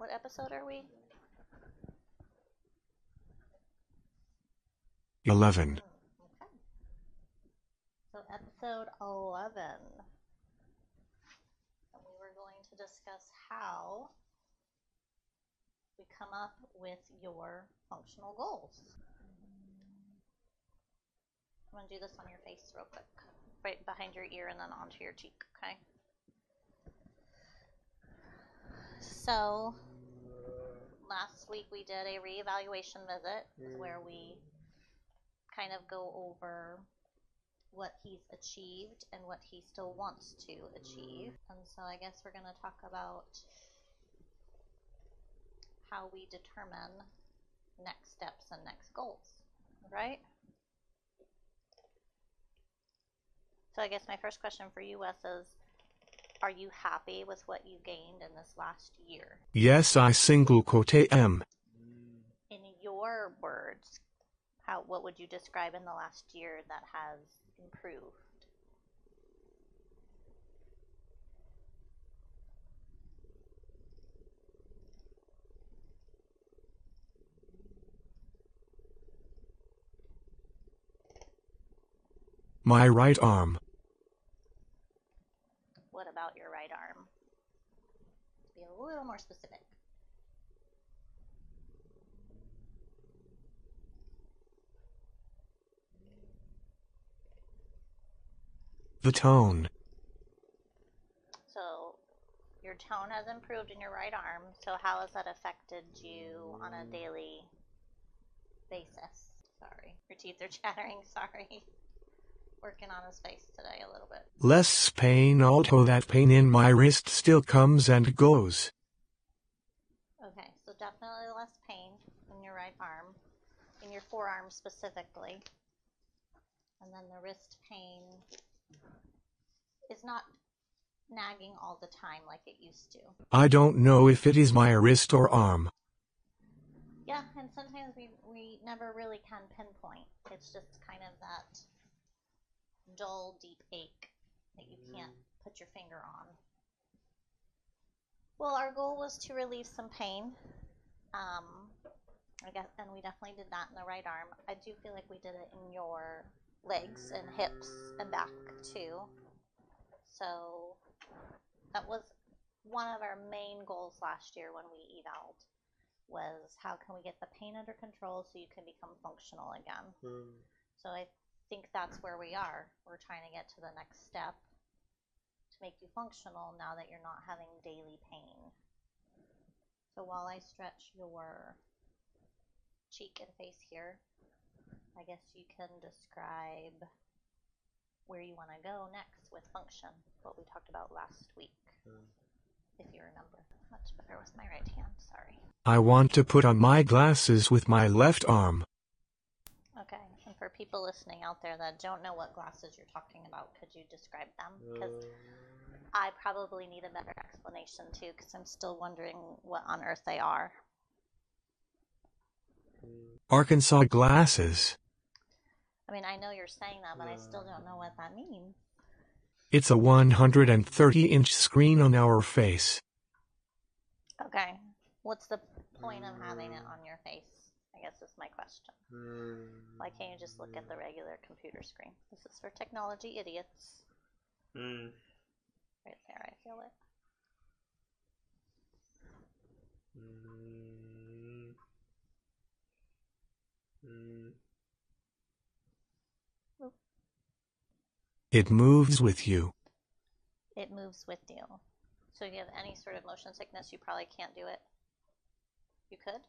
What episode are we? 11. Okay. So episode 11. And we were going to discuss how we come up with your functional goals. I'm going to do this on your face real quick. Right behind your ear and then onto your cheek, okay? So, last week we did a reevaluation visit where we mm. kind of go over what he's achieved and what he still wants to achieve. Mm. And so I guess we're going to talk about how we determine next steps and next goals, right? So I guess my first question for you, Wes, is are you happy with what you gained in this last year? Yes, I single quote am. In your words, how what would you describe in the last year that has improved? My right arm. What about your right arm? Be a little more specific. The tone. So your tone has improved in your right arm. So how has that affected you on a daily basis? Sorry, your teeth are chattering. Sorry. Working on his face today a little bit. Less pain, although that pain in my wrist still comes and goes. Definitely less pain in your right arm, in your forearm specifically. And then the wrist pain is not nagging all the time like it used to. I don't know if it is my wrist or arm. Yeah, and sometimes we, we never really can pinpoint. It's just kind of that dull, deep ache that you can't put your finger on. Well, our goal was to relieve some pain. Um, I guess, and we definitely did that in the right arm. I do feel like we did it in your legs and hips and back too. So that was one of our main goals last year when we evaled was how can we get the pain under control so you can become functional again. So I think that's where we are. We're trying to get to the next step to make you functional now that you're not having daily pain. So while I stretch your cheek and face here, I guess you can describe where you want to go next with function, what we talked about last week, if you remember. Much better with my right hand, sorry. I want to put on my glasses with my left arm. Okay, and for people listening out there that don't know what glasses you're talking about, could you describe them? Because I probably need a better explanation too, because I'm still wondering what on earth they are. Arkansas glasses. I mean, I know you're saying that, but I still don't know what that means. It's a 130 inch screen on our face. Okay, what's the point of having it on your face? I guess is my question. Why can't you just look at the regular computer screen? This is for technology idiots. Mm. Right there, I feel it. Mm. Mm. It moves with you. It moves with you. So if you have any sort of motion sickness, you probably can't do it. You could?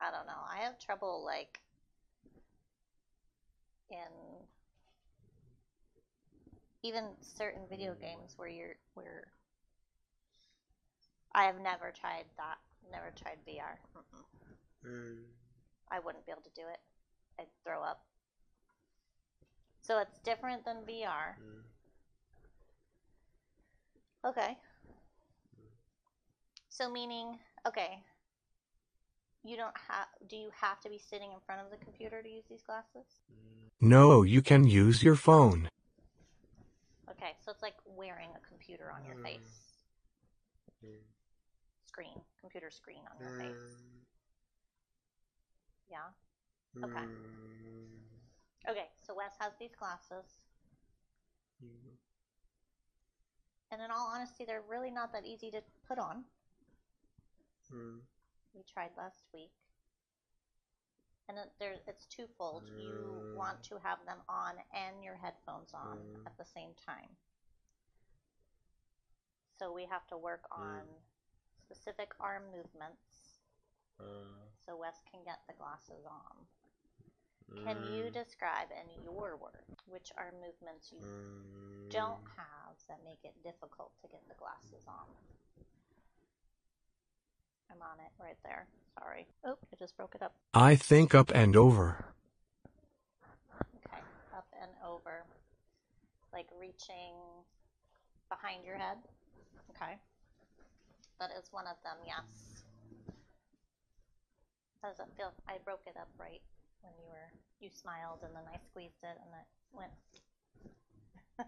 I don't know. I have trouble like in even certain video games where you're where I have never tried that. Never tried VR. Mm-mm. Mm. I wouldn't be able to do it. I'd throw up. So it's different than VR. Mm. Okay. So meaning, okay, you don't have. Do you have to be sitting in front of the computer to use these glasses? No, you can use your phone. Okay, so it's like wearing a computer on your Mm. face. Mm. Screen, computer screen on your face. Yeah. Okay. Okay, so Wes has these glasses, and in all honesty, they're really not that easy to put on. We tried last week, and it, there it's twofold. You want to have them on and your headphones on Mm. at the same time. So we have to work mm. on specific arm movements uh. so Wes can get the glasses on. Can you mm. describe in your words which arm movements you mm. don't have that make it difficult to get the glasses on? I'm on it right there. Sorry. Oh, I just broke it up. I think up and over. Okay, up and over. Like reaching behind your head. Okay. That is one of them, yes. How does it feel? I broke it up right when you were, you smiled and then I squeezed it and it went.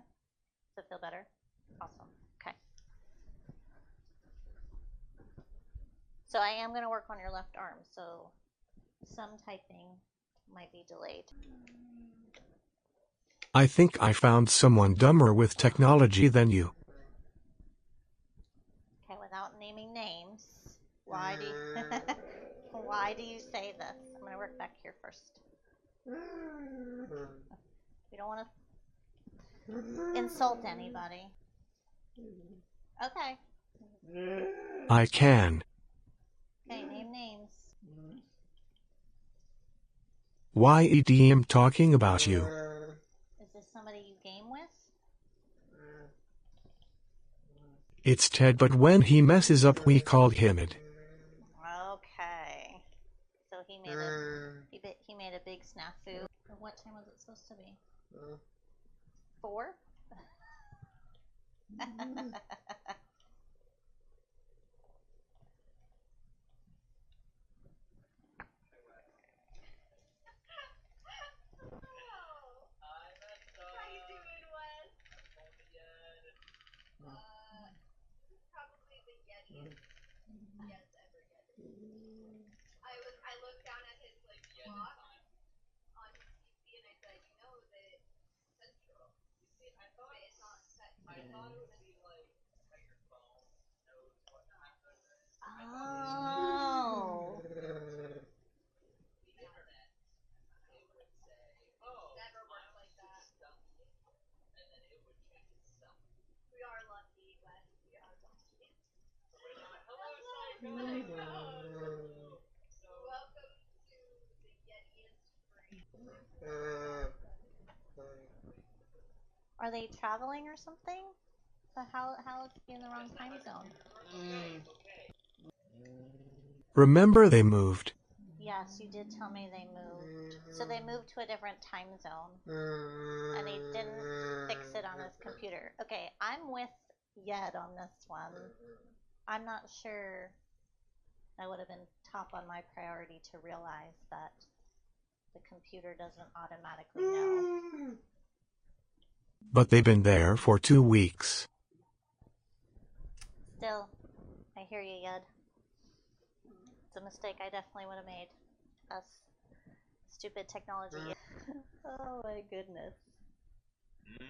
does it feel better? Awesome. Okay. So I am going to work on your left arm, so some typing might be delayed. I think I found someone dumber with technology than you. Okay, without naming names, why do you, why do you say this? I'm gonna work back here first. We don't want to insult anybody. Okay. I can. Okay, name names. Why EDM talking about you? Is this somebody you game with? It's Ted, but when he messes up, we called him it. Okay. So he made a he, bi- he made a big snafu. What time was it supposed to be? Four. Mm-hmm. How you doing, Wes? Uh, probably the Yetiest yes ever Yeti. I was I looked down at his like clock on his PC and I said, you know that Central. I thought it's not set. I thought it would be like your phone knows what time it is. Oh. The internet. It would say, oh, never worked like that. And then it would change itself. We are lucky, Wes. We are lucky. So welcome to the Yetiest free. Are they traveling or something? But how how is he in the wrong time zone? Remember they moved. Yes, you did tell me they moved. So they moved to a different time zone. And he didn't fix it on his computer. Okay, I'm with Yed on this one. I'm not sure that would have been top on my priority to realize that the computer doesn't automatically know. Mm. But they've been there for two weeks. Still, I hear you, Yed. It's a mistake I definitely would have made. Us stupid technology. oh my goodness. My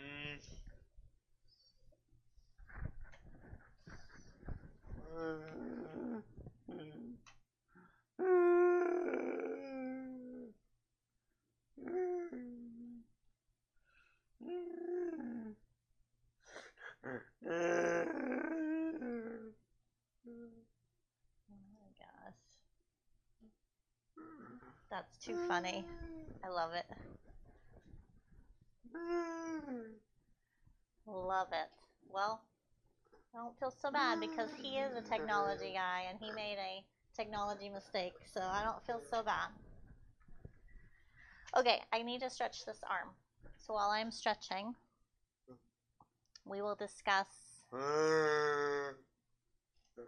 gosh. That's too funny. I love it. Love it. Well, I don't feel so bad because he is a mm. technology guy and he made a technology mistake, so I don't feel so bad. Okay, I need to stretch this arm. So while I'm stretching, we will discuss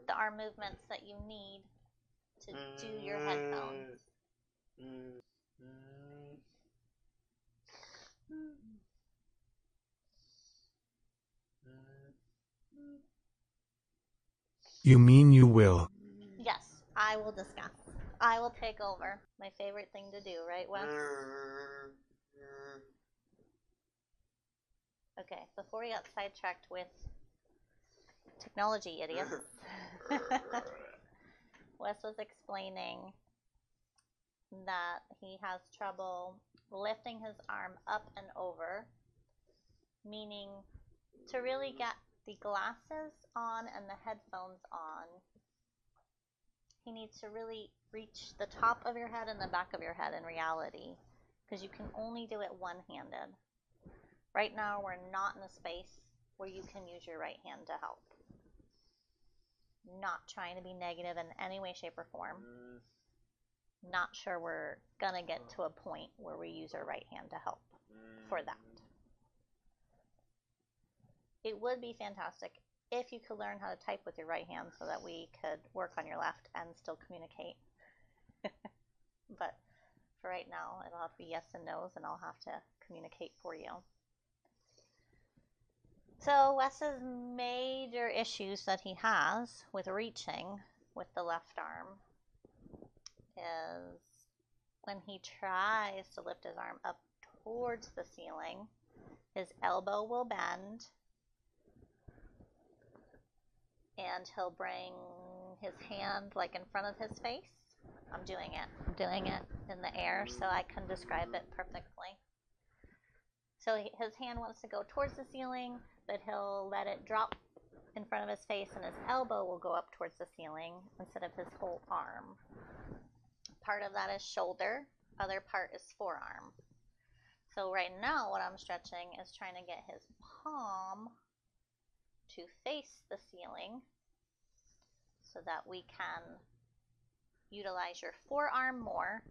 the arm movements that you need to do your headphones. Mm. Mm. You mean you will? Yes, I will discuss. I will take over. My favorite thing to do, right, Wes? Okay, before we got sidetracked with technology idiots, Wes was explaining that he has trouble lifting his arm up and over, meaning to really get the glasses on and the headphones on, he needs to really reach the top of your head and the back of your head in reality, because you can only do it one handed. Right now, we're not in a space where you can use your right hand to help. Not trying to be negative in any way, shape, or form. Not sure we're gonna get to a point where we use our right hand to help for that. It would be fantastic if you could learn how to type with your right hand so that we could work on your left and still communicate. but for right now, it'll have to be yes and no's, and I'll have to communicate for you. So, Wes's major issues that he has with reaching with the left arm is when he tries to lift his arm up towards the ceiling, his elbow will bend and he'll bring his hand like in front of his face. I'm doing it. I'm doing it in the air so I can describe it perfectly. So his hand wants to go towards the ceiling, but he'll let it drop in front of his face and his elbow will go up towards the ceiling instead of his whole arm. Part of that is shoulder, other part is forearm. So right now what I'm stretching is trying to get his palm to face the ceiling so that we can utilize your forearm more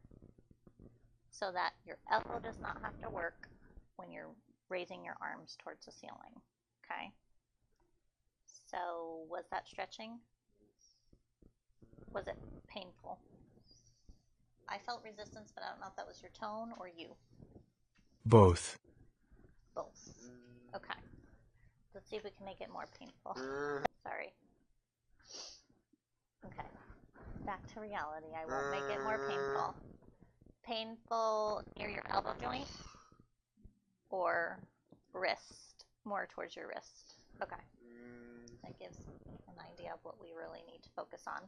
so that your elbow does not have to work when you're raising your arms towards the ceiling. Okay? So, was that stretching? Was it painful? I felt resistance, but I don't know if that was your tone or you. Both. Both. Okay. Let's see if we can make it more painful. Mm-hmm. Sorry. Okay. Back to reality. I won't make it more painful. Painful near your elbow joint or wrist, more towards your wrist. Okay. Mm. That gives an idea of what we really need to focus on.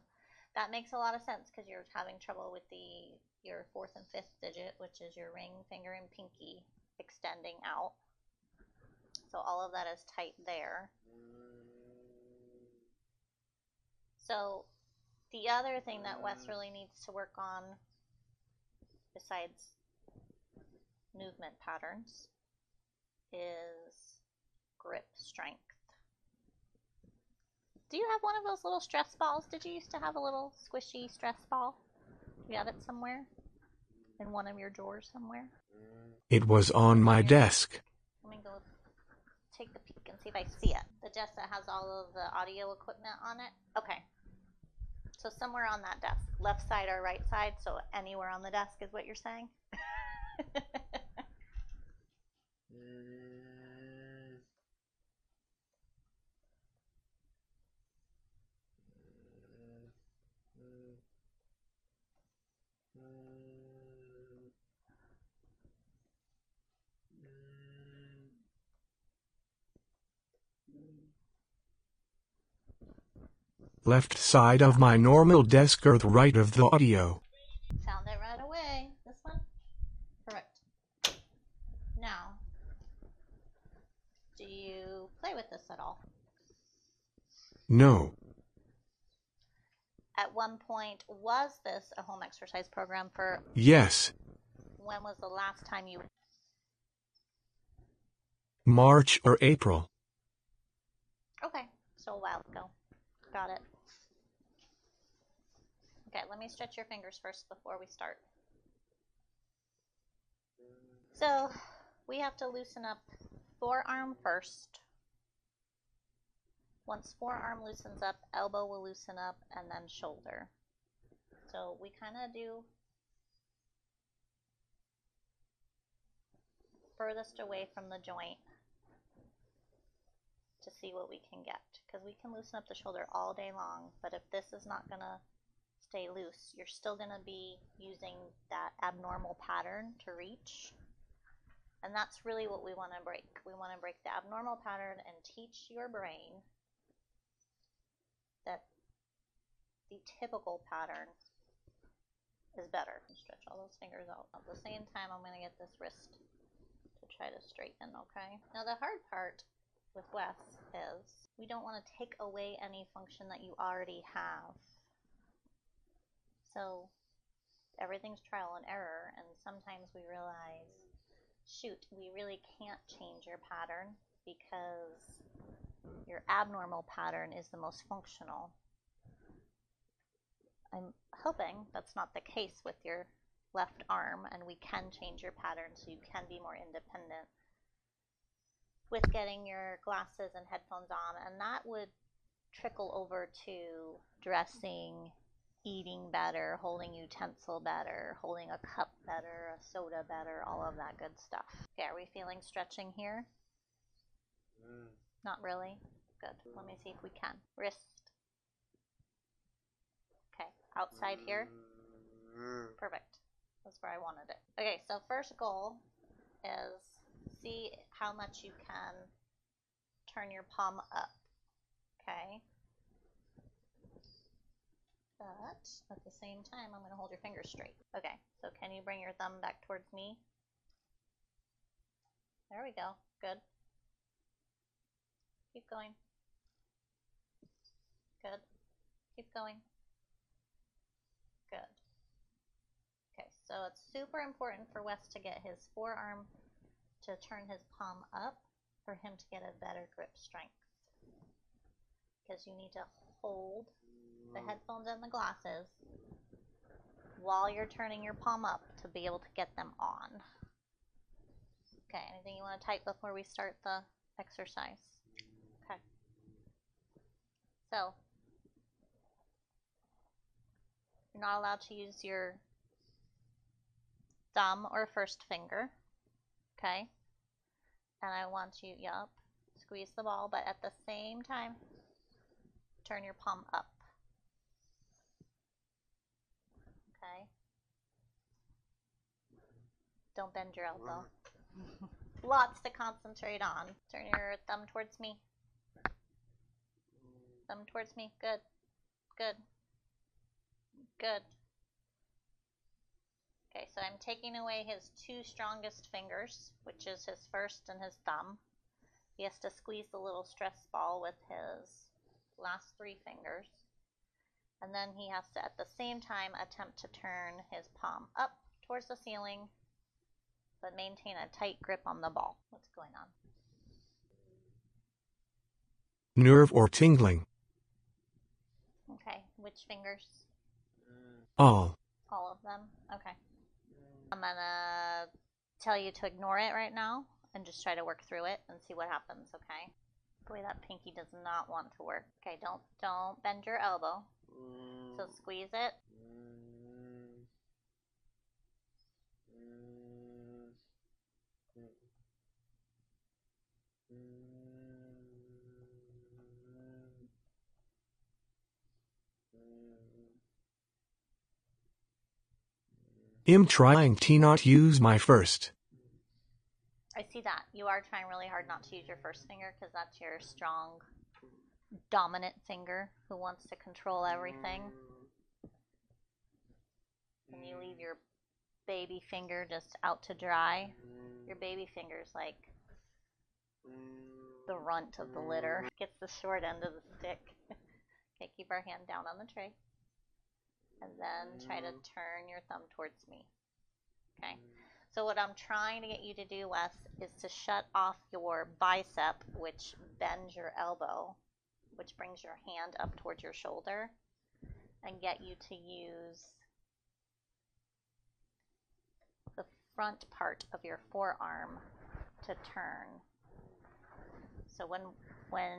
That makes a lot of sense because you're having trouble with the your fourth and fifth digit, which is your ring finger and pinky extending out. So all of that is tight there. So the other thing that Wes mm. really needs to work on, besides movement patterns, is grip strength. Do you have one of those little stress balls? Did you used to have a little squishy stress ball? Do You have it somewhere? In one of your drawers somewhere? It was on my desk. Let me go take a peek and see if I see it. The desk that has all of the audio equipment on it? Okay. So somewhere on that desk, left side or right side, so anywhere on the desk is what you're saying? Mm, Left side of my normal desk or the right of the audio. Found it right away. This one? Correct. Now, do you play with this at all? No. At one point, was this a home exercise program for Yes. when was the last time you March or April. Okay, so a while ago. Got it. Okay, let me stretch your fingers first before we start. So, we have to loosen up forearm first. Once forearm loosens up, elbow will loosen up, and then shoulder. So, we kind of do furthest away from the joint to see what we can get because we can loosen up the shoulder all day long but if this is not going to stay loose. You're still going to be using that abnormal pattern to reach. And that's really what we want to break. We want to break the abnormal pattern and teach your brain that the typical pattern is better. Stretch all those fingers out. At the same time, I'm going to get this wrist to try to straighten, okay? Now, the hard part with Wes is we don't want to take away any function that you already have. So, everything's trial and error, and sometimes we realize, shoot, we really can't change your pattern because your abnormal pattern is the most functional. I'm hoping that's not the case with your left arm and we can change your pattern so you can be more independent with getting your glasses and headphones on and that would trickle over to dressing, eating better, holding utensil better, holding a cup better, a soda better, all of that good stuff. Okay, are we feeling stretching here? Mm. Not really? Good. Let me see if we can. Wrist. Okay, outside here. Mm. Perfect. That's where I wanted it. Okay, so first goal is see how much you can turn your palm up. Okay. But at the same time, I'm going to hold your fingers straight. Okay, so can you bring your thumb back towards me? There we go. Good. Keep going. Good. Keep going. Good. Okay, so it's super important for Wes to get his forearm to turn his palm up for him to get a better grip strength. Because you need to hold the mm. headphones and the glasses while you're turning your palm up to be able to get them on. Okay, anything you want to type before we start the exercise? Okay. So, you're not allowed to use your thumb or first finger. Okay? And I want you, yup, squeeze the ball, but at the same time, turn your palm up. Okay? Don't bend your elbow. Lots to concentrate on. Turn your thumb towards me. Thumb towards me. Good. Good. Good. Okay, so I'm taking away his two strongest fingers, which is his first and his thumb. He has to squeeze the little stress ball with his last three fingers. And then he has to, at the same time, attempt to turn his palm up towards the ceiling, but maintain a tight grip on the ball. What's going on? Nerve or tingling. Okay, which fingers? All. All of them? Okay. I'm gonna tell you to ignore it right now and just try to work through it and see what happens, okay? Boy, that pinky does not want to work. Okay, don't don't bend your elbow. So squeeze it. I'm trying to not use my first. I see that. You are trying really hard not to use your first finger because that's your strong, dominant finger who wants to control everything. And you leave your baby finger just out to dry. Your baby finger's like the runt of the litter. Gets the short end of the stick. okay, keep our hand down on the tray. And then try to mm-hmm. turn your thumb towards me. Okay. So what I'm trying to get you to do, Wes, is to shut off your bicep, which bends your elbow, which brings your hand up towards your shoulder, and get you to use the front part of your forearm to turn. So when when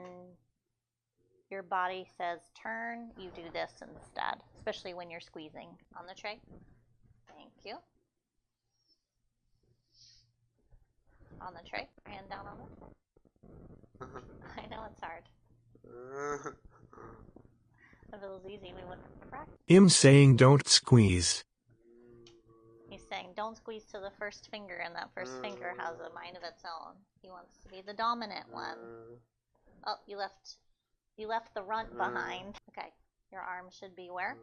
your body says turn, you do this instead, especially when you're squeezing on the tray. Thank you. On the tray, hand down on it. Uh-huh. I know it's hard. Uh-huh. If it was easy, we wouldn't have to practice. I'm saying don't squeeze. He's saying, don't squeeze to the first finger, and that first finger has a mind of its own. He wants to be the dominant one. Uh-huh. Oh, you left, you left the runt mm. behind. Okay, your arm should be where?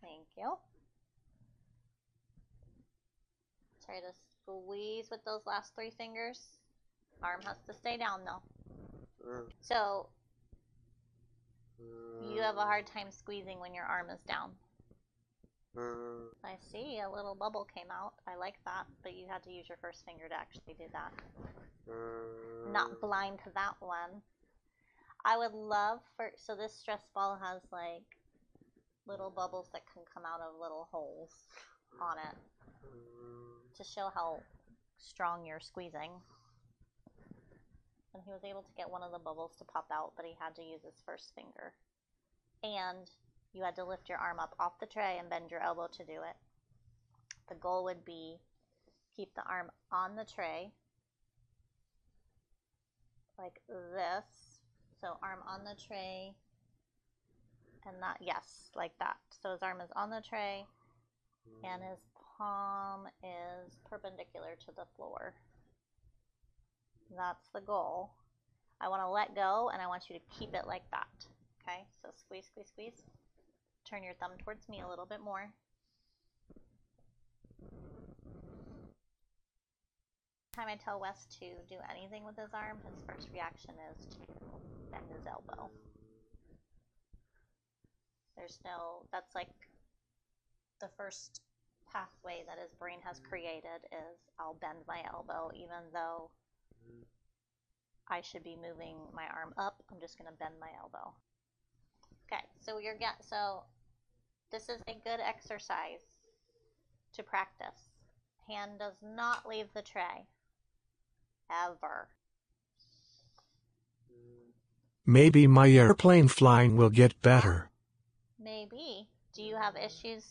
Thank you. Try to squeeze with those last three fingers. Arm has to stay down though. Mm. So you have a mm. hard time squeezing when your arm is down. I see a little bubble came out. I like that, but you had to use your first finger to actually do that. Not blind to that one. I would love for so this stress ball has like little bubbles that can come out of little holes on it to show how strong you're squeezing. And he was able to get one of the bubbles to pop out, but he had to use his first finger. And you had to lift your arm up off the tray and bend your elbow to do it. The goal would be keep the arm on the tray like this. So arm on the tray and that, yes, like that. So his arm is on the tray and his palm is perpendicular to the floor. That's the goal. I want to let go and I want you to keep it like that. Okay, so squeeze, squeeze, squeeze. Turn your thumb towards me a little bit more. Time I tell Wes to do anything with his arm, his first reaction is to bend his elbow. There's no, that's like the first pathway that his brain has created is I'll bend my elbow even though I should be moving my arm up. I'm just going to bend my elbow. Okay, so you're get so this is a good exercise to practice. Hand does not leave the tray ever. Maybe my airplane flying will get better. Maybe. Do you have issues?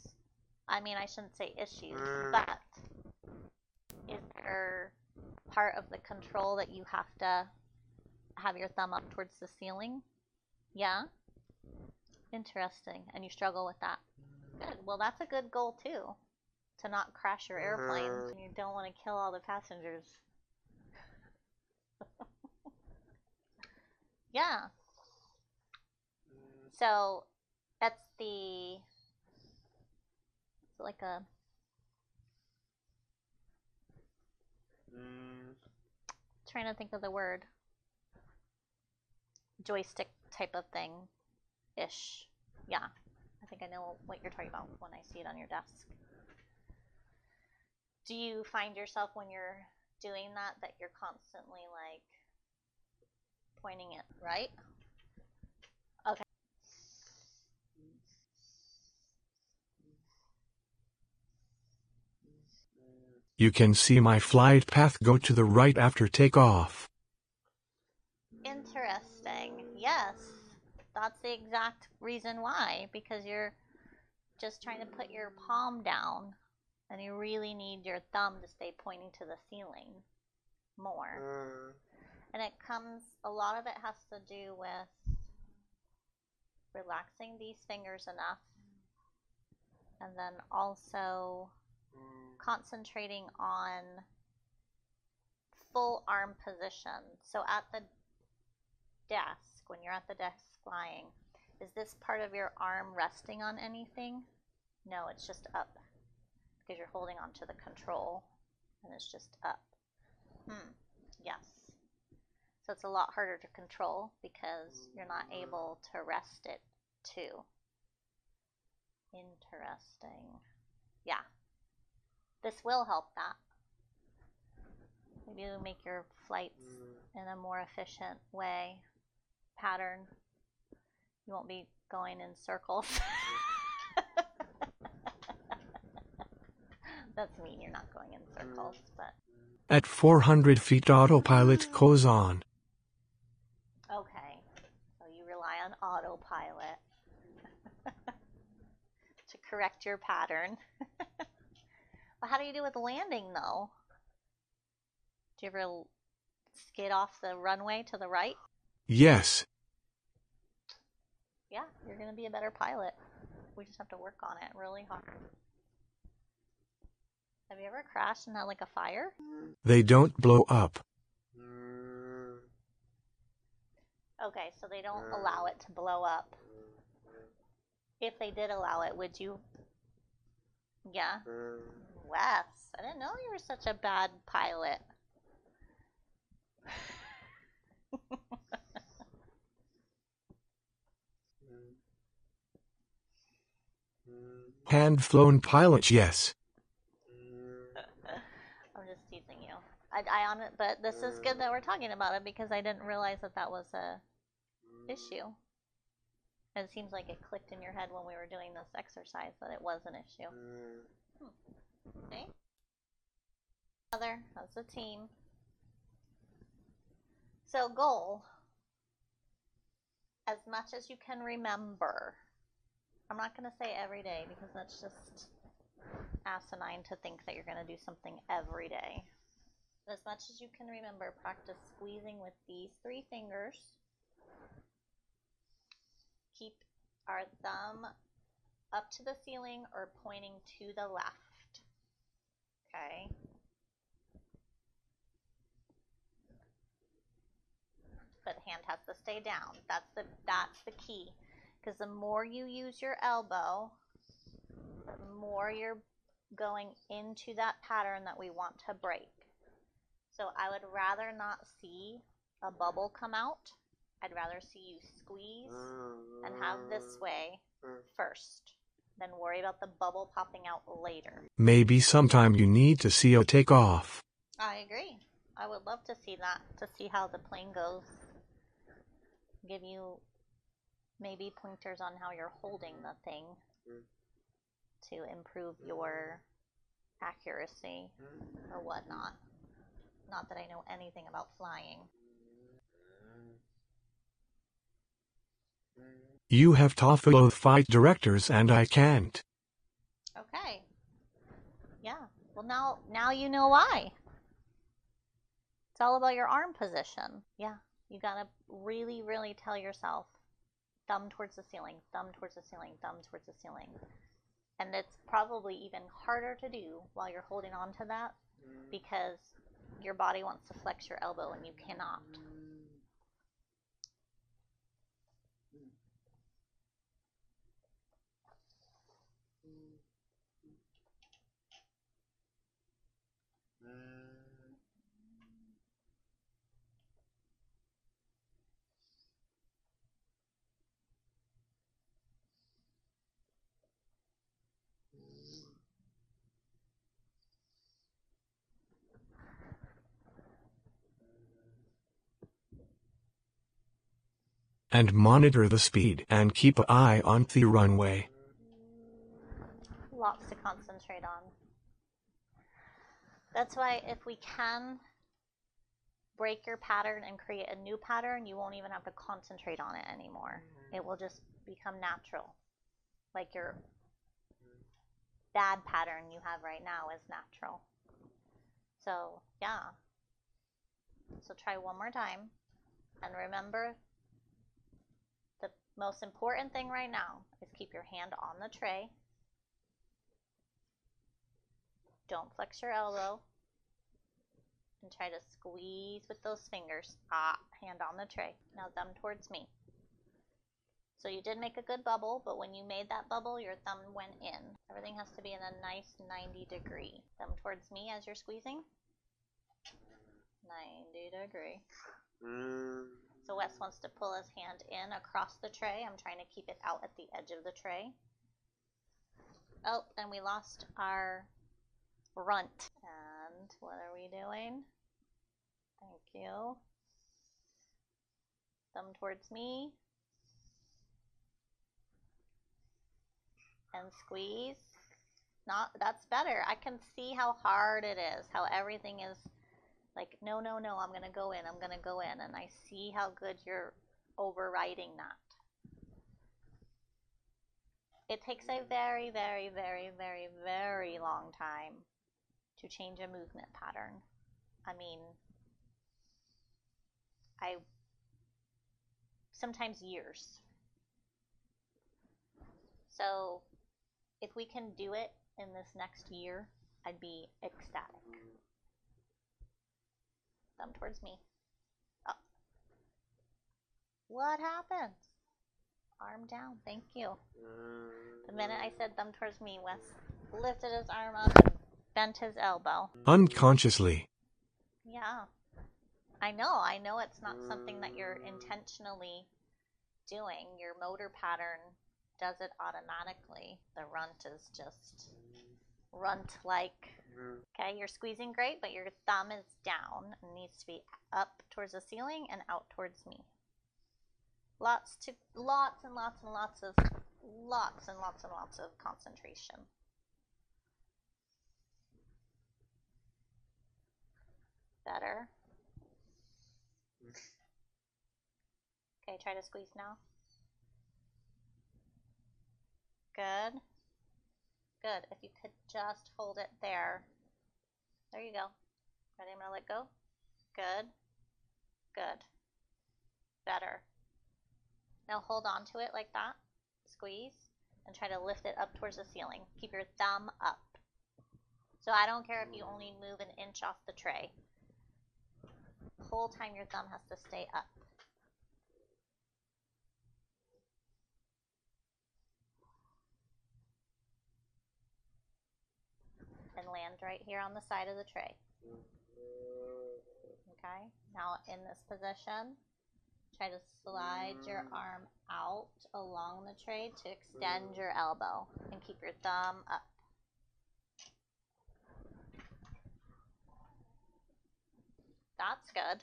I mean, I shouldn't say issues, but is there part of the control that you have to have your thumb up towards the ceiling? Yeah? Interesting. And you struggle with that? Good. Well, that's a good goal, too. To not crash your airplane. Mhm. You don't want to kill all the passengers. Yeah. So that's the it's like a mm. trying to think of the word joystick type of thing ish. Yeah. I think I know what you're talking about when I see it on your desk. Do you find yourself when you're doing that that you're constantly like pointing it right? Okay. You can see my flight path go to the right after takeoff. Interesting. Yes. That's the exact reason why. Because you're just trying to put your palm down and you really need your thumb to stay pointing to the ceiling more. Mm. And it comes, a lot of it has to do with relaxing these fingers enough and then also mm. concentrating on full arm position. So at the desk, when you're at the desk lying, is this part of your arm resting on anything? No, it's just up because you're holding on to the control and it's just up. Hmm, yes. So it's a lot harder to control because you're not able to rest it too. Interesting. Yeah. This will help that. Maybe it'll make your flights in a more efficient way, pattern. You won't be going in circles. That's mean, you're not going in circles, mm. but At 400 feet autopilot mm. goes on. okay. So you rely on autopilot to correct your pattern. but how do you do with landing though? Do you ever skid off the runway to the right? Yes, yeah, you're gonna be a better pilot. We just have to work on it really hard. Have you ever crashed and had like a fire? They don't blow up. Okay, so they don't allow it to blow up. If they did allow it, would you? Yeah. Wes, I didn't know you were such a bad pilot. Hand flown pilots, yes. mm. I'm just teasing you. I, I on it, but this is good that mm. we're talking about it because I didn't realize that that was a issue. Mm. It seems like it clicked in your head when we were doing this exercise that it was an issue. Mm, hmm. Okay. Other as a team. So goal. As much as you can remember. I'm not gonna say every day because that's just asinine to think that you're gonna do something every day. As much as you can remember, practice squeezing with these three fingers. Keep our thumb up to the ceiling or pointing to the left. Okay. But hand has to stay down. That's the that's the key. Because the more you use your elbow, the more you're going into that pattern that we want to break. So I would rather not see a bubble come out. I'd rather see you squeeze and have this way first, then worry about the bubble popping out later. Maybe sometime you need to see a takeoff. I agree. I would love to see that, to see how the plane goes. Give you maybe pointers on how you're holding the thing Mm. to improve your accuracy or whatnot. Not that I know anything about flying. You have Toffolo fight directors and I can't. Okay. Yeah. Well, now now you know why. It's all about your arm position. Yeah. You gotta really, really tell yourself, thumb towards the ceiling, thumb towards the ceiling, thumb towards the ceiling. And it's probably even harder to do while you're holding on to that because your body wants to flex your elbow and you cannot. And monitor the speed and keep an eye on the runway. Lots to concentrate on. That's why if we can break your pattern and create a new pattern, you won't even have to concentrate on it anymore. It will just become natural. Like your bad pattern you have right now is natural. So, yeah. So try one more time. And remember most important thing right now is keep your hand on the tray. Don't flex your elbow. And try to squeeze with those fingers. Ah, hand on the tray. Now thumb towards me. So you did make a good bubble, but when you made that bubble, your thumb went in. Everything has to be in a nice 90 degree. Thumb towards me as you're squeezing. 90 degree. Mm, So Wes wants to pull his hand in across the tray. I'm trying to keep it out at the edge of the tray. Oh, and we lost our runt. And what are we doing? Thank you. Thumb towards me. And squeeze. Not that's better. I can see how hard it is, how everything is like no no no i'm going to go in i'm going to go in. And i see how good you're overriding that. It takes a very very very very very long time to change a movement pattern. I mean i sometimes years. So, if we can do it in this next year, I'd be ecstatic. Thumb towards me. Up. What happened? Arm down. Thank you. The minute I said thumb towards me, Wes lifted his arm up and bent his elbow. Unconsciously. Yeah. I know. I know it's not something that you're intentionally doing. Your motor pattern does it automatically. The runt is just runt like. Mm-hmm. Okay, you're squeezing great, but your thumb is down and needs to be up towards the ceiling and out towards me. Lots to lots and lots and lots of lots and lots and lots of concentration. Better. Okay, try to squeeze now. Good. Good. If you could just hold it there. There you go. Ready? I'm going to let go. Good. Good. Better. Now hold on to it like that. Squeeze. And try to lift it up towards the ceiling. Keep your thumb up. So I don't care if you only move an inch off the tray. The Whole time your thumb has to stay up. And land right here on the side of the tray. Okay, now in this position, try to slide your arm out along the tray to extend your elbow and keep your thumb up. That's good.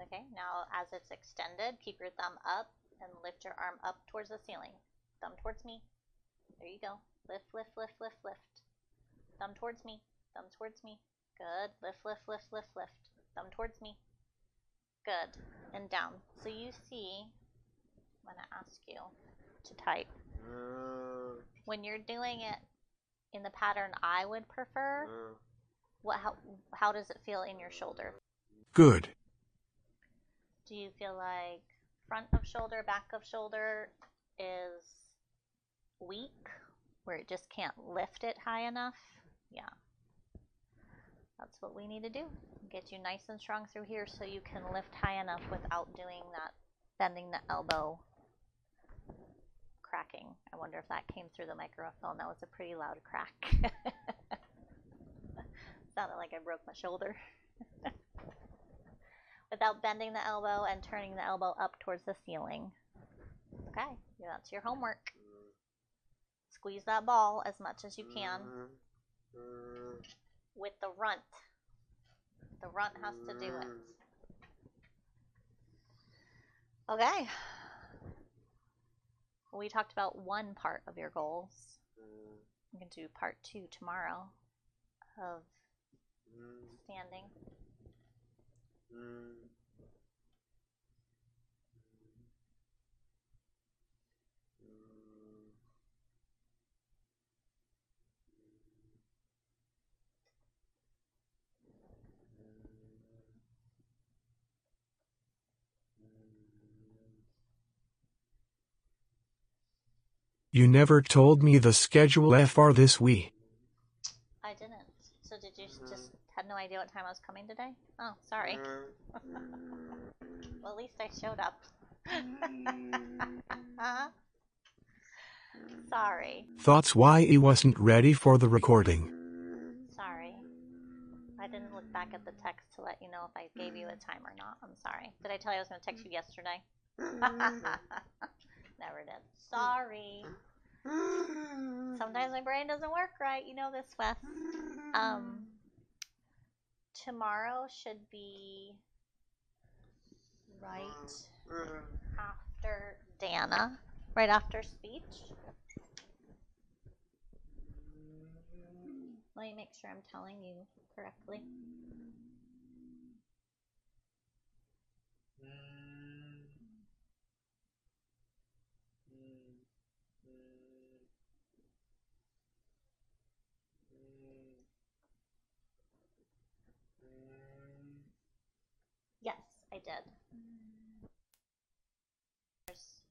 Okay, now as it's extended, keep your thumb up and lift your arm up towards the ceiling. Thumb towards me. There you go. Lift, lift, lift, lift, lift. Thumb towards me. Thumb towards me. Good. Lift, lift, lift, lift, lift. Thumb towards me. Good. And down. So you see, I'm going to ask you to type. Uh. When you're doing it in the pattern I would prefer, uh. what how, how does it feel in your shoulder? Good. Do you feel like front of shoulder, back of shoulder is weak, where it just can't lift it high enough? Yeah. That's what we need to do. Get you nice and strong through here so you can lift high enough without doing that, bending the elbow, cracking. I wonder if that came through the microphone. That was a pretty loud crack. Sounded like I broke my shoulder. Without bending the elbow and turning the elbow up towards the ceiling. Okay, yeah, that's your homework. Squeeze that ball as much as you can mm-hmm. Mm-hmm. with the runt. The runt has to do it. Mm-hmm. Okay. We talked about one part of your goals. We can do part two tomorrow of standing. You never told me the schedule FR this week. I didn't. So did you just had no idea what time I was coming today? Oh, sorry. Well, at least I showed up. sorry. Thoughts why he wasn't ready for the recording. Sorry. I didn't look back at the text to let you know if I gave you a time or not. I'm sorry. Did I tell you I was going to text you yesterday? Never did. Sorry. Sometimes my brain doesn't work right. You know this, Wes. Um, tomorrow should be right after Dana, right after speech. Let me make sure I'm telling you correctly. Yes, I There's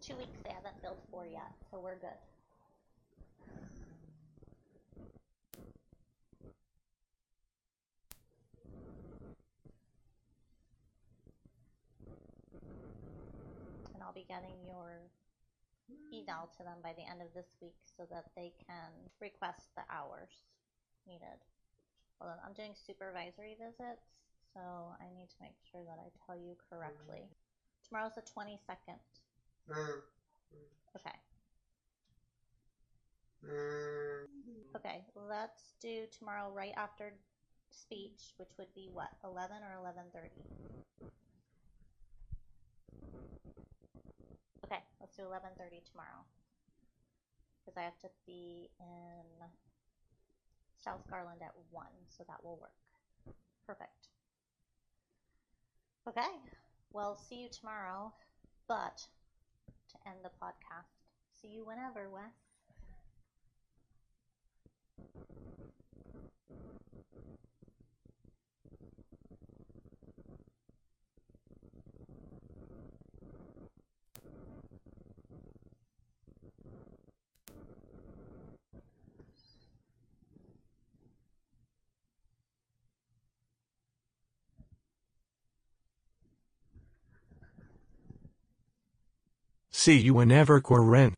two weeks they haven't billed for yet, so we're good. And I'll be getting your email to them by the end of this week so that they can request the hours needed. Hold on, I'm doing supervisory visits, so I need to make sure that I tell you correctly. Tomorrow's the 22nd. mm, Okay. mm, Okay, let's do tomorrow right after speech, which would be what, 11 or 11:30? Okay, let's do 11:30 tomorrow. Because I have to be in South Garland at 1, so that will work. Perfect. Okay, well, see you tomorrow, but to end the podcast, see you whenever, Wes. See you whenever Corinne.